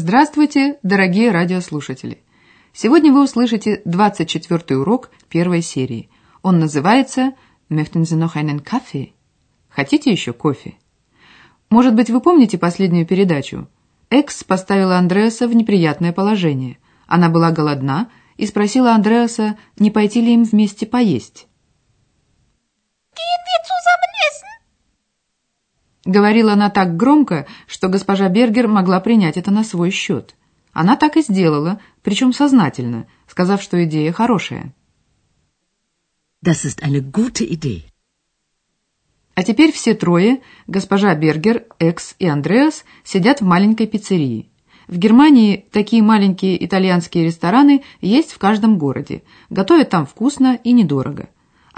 Здравствуйте, дорогие радиослушатели! Сегодня вы услышите 24 урок первой серии. Он называется «Möchten Sie noch einen Kaffee?» Хотите еще кофе? Может быть, вы помните последнюю передачу? Экс поставила Андреаса в неприятное положение. Она была голодна и спросила Андреаса, не пойти ли им вместе поесть. Говорила она так громко, что госпожа Бергер могла принять это на свой счет. Она так и сделала, причем сознательно, сказав, что идея хорошая. Das ist eine gute Idee. А теперь все трое, госпожа Бергер, Экс и Андреас, сидят в маленькой пиццерии. В Германии такие маленькие итальянские рестораны есть в каждом городе. Готовят там вкусно и недорого.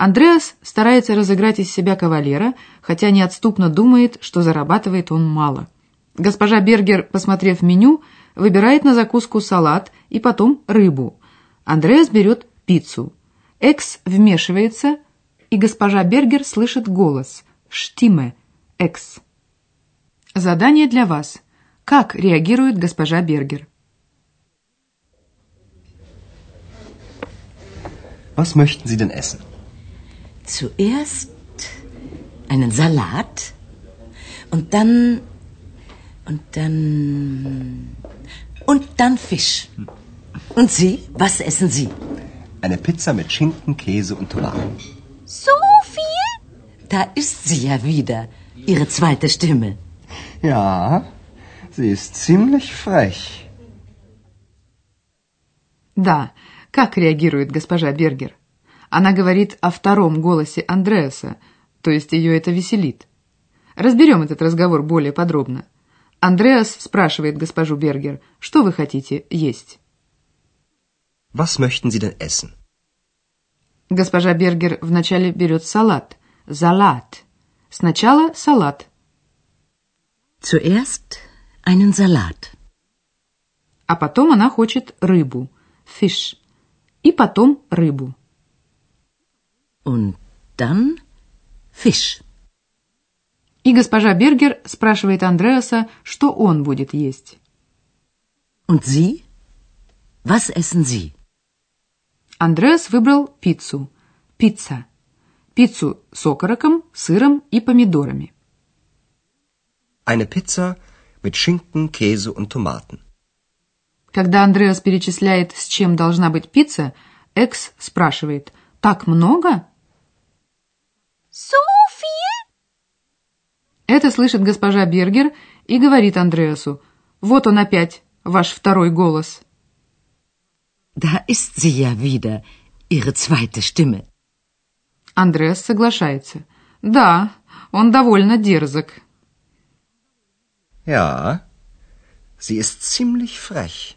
Андреас старается разыграть из себя кавалера, хотя неотступно думает, что зарабатывает он мало. Госпожа Бергер, посмотрев меню, выбирает на закуску салат и потом рыбу. Андреас берет пиццу. Экс вмешивается, и госпожа Бергер слышит голос «Штиме, Экс». Задание для вас. Как реагирует госпожа Бергер? Was möchten Sie denn essen? Zuerst einen Salat und dann und dann und dann Fisch. Und Sie, was essen Sie? Eine Pizza mit Schinken, Käse und Tomaten. So viel? Da ist sie ja wieder, Ihre zweite Stimme. Ja, sie ist ziemlich frech. Да, как реагирует госпожа Бергер? Она говорит о втором голосе Андреаса, то есть ее это веселит. Разберем этот разговор более подробно. Андреас спрашивает госпожу Бергер, что вы хотите есть? Was möchten Sie denn essen? Госпожа Бергер вначале берет салат. Салат. Сначала салат. Zuerst einen Salat. А потом она хочет рыбу. Fish. И потом рыбу. Und dann Fisch. И госпожа Бергер спрашивает Андреаса, что он будет есть. Und Sie? Was essen Sie? Андреас выбрал пиццу. Пицца. Пиццу с окороком, сыром и помидорами. Eine Pizza mit Schinken, Käse und Tomaten. Когда Андреас перечисляет, с чем должна быть пицца, Экс спрашивает, «Так много?» Viel? Это слышит госпожа Бергер и говорит Андреасу, «Вот он опять, ваш второй голос». Da ist sie ja wieder, Ihre zweite Stimme. Андреас соглашается. «Да, он довольно дерзок». Ja, sie ist ziemlich frech.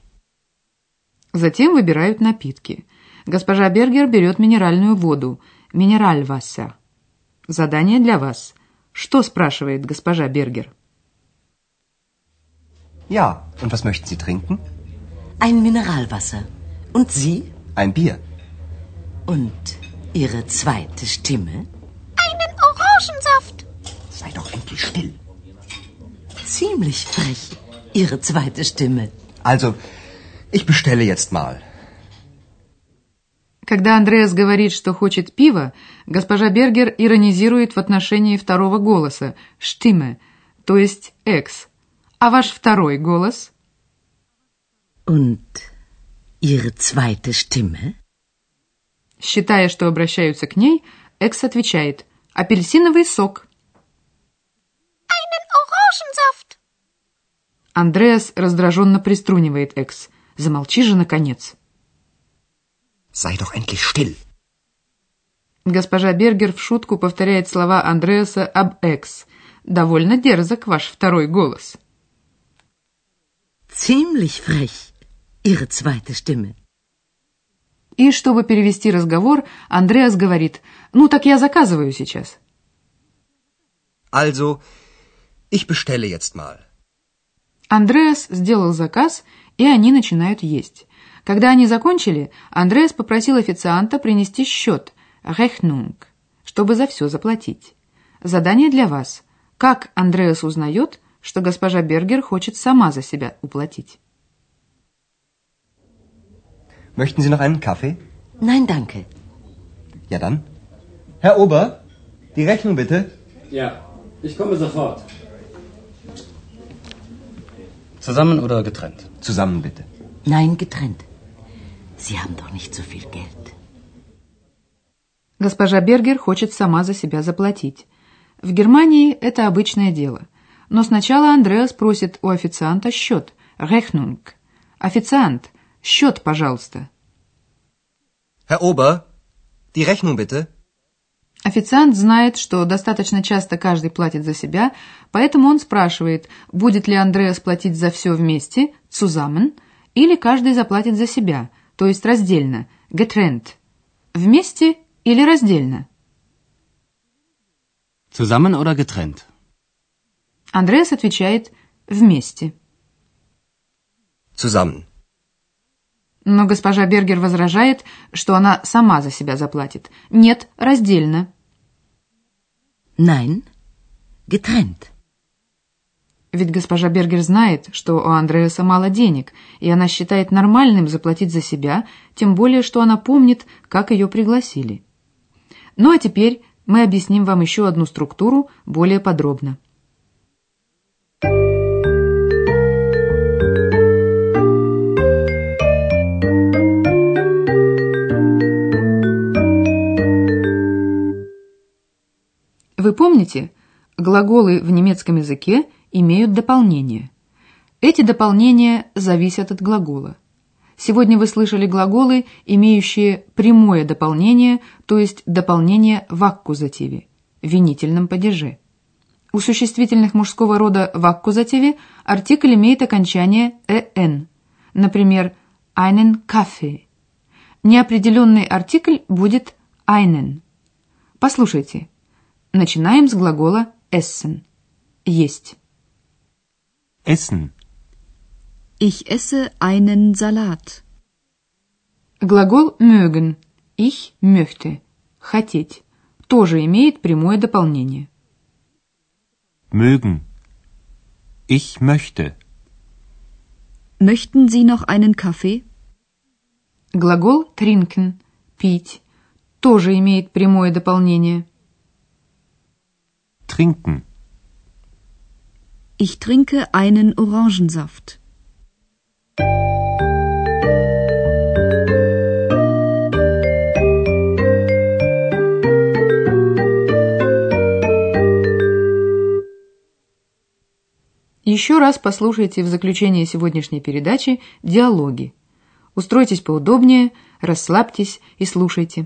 Затем выбирают напитки. Госпожа Бергер берет минеральную воду, минеральвасser. Задание для вас. Что спрашивает госпожа Бергер? Ja, und was möchten Sie trinken? Ein Mineralwasser. Und Sie? Ein Bier. Und Ihre zweite Stimme? Einen Orangensaft. Sei doch endlich still. Ziemlich frech, Ihre zweite Stimme. Also, ich bestelle jetzt mal. Когда Андреас говорит, что хочет пива, госпожа Бергер иронизирует в отношении второго голоса «штиме», то есть «экс». А ваш второй голос? Und Ihre zweite Stimme? Считая, что обращаются к ней, Экс отвечает «апельсиновый сок». Einen Orangensaft. Андреас раздраженно приструнивает Экс. «Замолчи же, наконец». Sei doch endlich still. Госпожа Бергер в шутку повторяет слова Андреаса об Экс. «Довольно дерзок ваш второй голос». Ziemlich frech, Ihre zweite Stimme. И чтобы перевести разговор, Андреас говорит, «Ну так я заказываю сейчас». Also, ich bestelle jetzt mal. Андреас сделал заказ, и они начинают есть. Когда они закончили, Андреас попросил официанта принести счет, Rechnung, чтобы за все заплатить. Задание для вас. Как Андреас узнает, что госпожа Бергер хочет сама за себя уплатить? Möchten Sie noch einen Kaffee? Nein, danke. Ja dann. Herr Ober, die Rechnung bitte. Ja, ich komme sofort. Zusammen oder getrennt? Zusammen bitte. Nein, getrennt. Sie haben doch nicht so viel Geld. Госпожа Бергер хочет сама за себя заплатить. В Германии это обычное дело. Но сначала Андреас просит у официанта счет, Rechnung. Официант, счет, пожалуйста. Herr Ober, die Rechnung bitte. Официант знает, что достаточно часто каждый платит за себя, поэтому он спрашивает, будет ли Андреас платить за все вместе, zusammen, или каждый заплатит за себя, то есть раздельно, getrennt. Вместе или раздельно? Zusammen oder getrennt? Андреас отвечает «вместе». Zusammen. Но госпожа Бергер возражает, что она сама за себя заплатит. Нет, раздельно. Nein, getrennt. Ведь госпожа Бергер знает, что у Андреаса мало денег, и она считает нормальным заплатить за себя, тем более, что она помнит, как ее пригласили. Ну а теперь мы объясним вам еще одну структуру более подробно. Вы помните, глаголы в немецком языке имеют дополнение. Эти дополнения зависят от глагола. Сегодня вы слышали глаголы, имеющие прямое дополнение, то есть дополнение в аккузативе, винительном падеже. У существительных мужского рода в аккузативе артикль имеет окончание «эн», например, «einen Kaffee». Неопределенный артикль будет «einen». Послушайте. Начинаем с глагола essen – есть. Essen. Ich esse einen Salat. Глагол mögen – ich möchte – хотеть – тоже имеет прямое дополнение. Mögen. Ich möchte. Möchten Sie noch einen Kaffee? Глагол trinken – пить – тоже имеет прямое дополнение. Trinken. Ich trinke einen Orangensaft. Еще раз послушайте в заключение сегодняшней передачи диалоги. Устройтесь поудобнее, расслабьтесь и слушайте.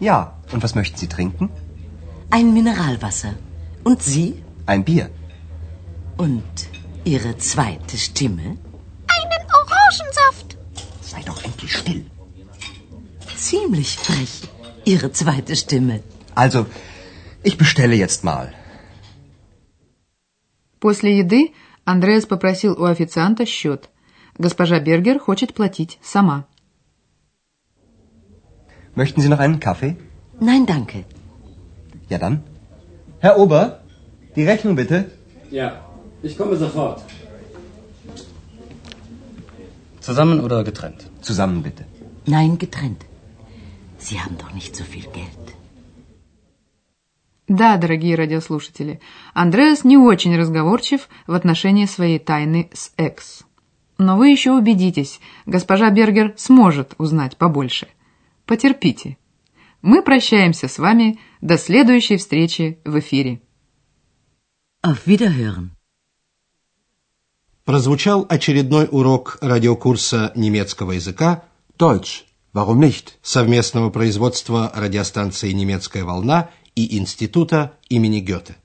Ja, und was möchten Sie trinken? Ein Mineralwasser. Und Sie? Ein Bier. Und Ihre zweite Stimme? Einen Orangensaft. Sei doch endlich still. Ziemlich frech, Ihre zweite Stimme. Also, ich bestelle jetzt mal. После еды Андреас попросил у официанта счет. Госпожа Бергер хочет платить сама. Möchten Sie noch einen Kaffee? Nein, danke. Ja dann. Herr Ober, die Rechnung bitte. Ja, ich komme sofort. Zusammen oder getrennt? Zusammen bitte. Nein, getrennt. Sie haben doch nicht so viel Geld. Да, дорогие радиослушатели, Андреас не очень разговорчив в отношении своей тайны с Экс. Но вы еще убедитесь, госпожа Бергер сможет узнать побольше. Потерпите. Мы прощаемся с вами до следующей встречи в эфире. Auf Wiederhören. Прозвучал очередной урок радиокурса немецкого языка Deutsch. Warum nicht? совместного производства радиостанции «Немецкая волна» и Института имени Гёте.